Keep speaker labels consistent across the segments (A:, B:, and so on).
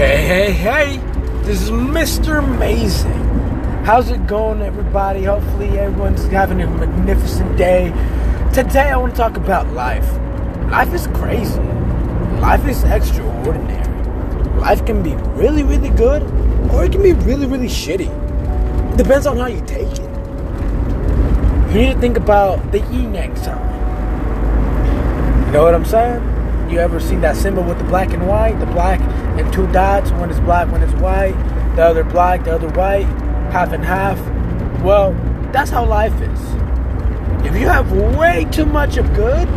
A: Hey, hey, hey, this is Mr. Amazing. How's it going, everybody? Hopefully, everyone's having a magnificent day. Today, I want to talk about life. Life is crazy, life is extraordinary. Life can be really, really good, or it can be really, really shitty. It depends on how you take it. You need to think about the yin yang sign. You know what I'm saying? You ever seen that symbol with the black and white? The black and two dots. One is black, one is white. The other black, the other white. Half and half. Well, that's how life is. If you have way too much of good,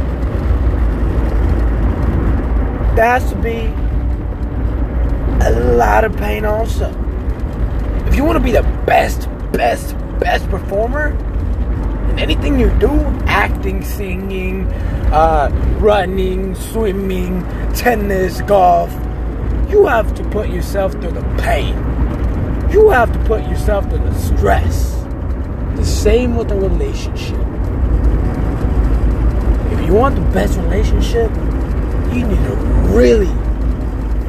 A: there has to be a lot of pain also. If you want to be the best, best, best performer in anything you do, acting, singing, uh, running, swimming, tennis, golf, you have to put yourself through the pain. You have to put yourself through the stress. The same with a relationship. If you want the best relationship, you need to really,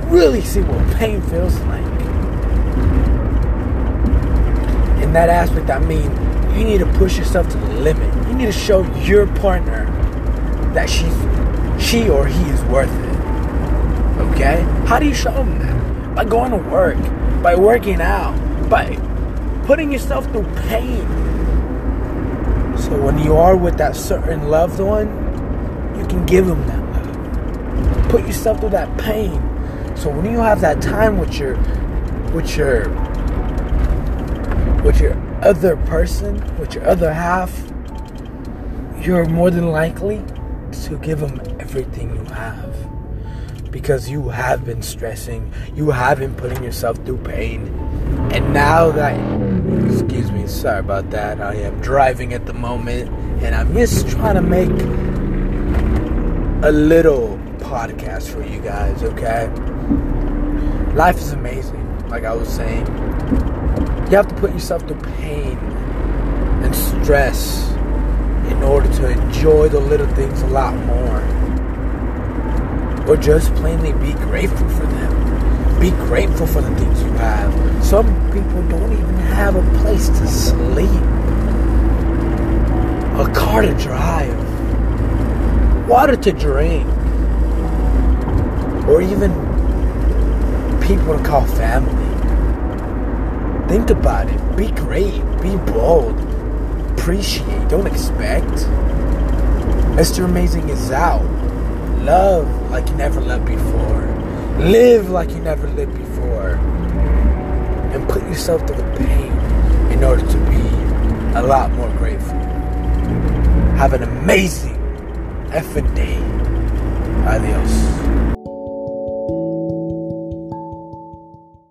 A: really see what pain feels like. In that aspect, I mean, you need to push yourself to the limit. You need to show your partner that she's she or he is worth it. Okay? How do you show them that? By going to work, by working out, by putting yourself through pain. So when you are with that certain loved one, you can give them that love. Put yourself through that pain. So when you have that time with your with your with your other person, with your other half, you're more than likely to give them everything you have. Because you have been stressing, you have been putting yourself through pain. And now that, excuse me, sorry about that, I am driving at the moment and I'm just trying to make a little podcast for you guys, okay? Life is amazing, like I was saying. You have to put yourself through pain and stress in order to enjoy the little things a lot more. Or just plainly be grateful for them. Be grateful for the things you have. Some people don't even have a place to sleep, a car to drive, water to drink, or even people to call family. Think about it. Be great. Be bold appreciate, don't expect. Mr. Amazing is out. Love like you never loved before. Live like you never lived before. And put yourself through the pain in order to be a lot more grateful. Have an amazing effing day. Adios.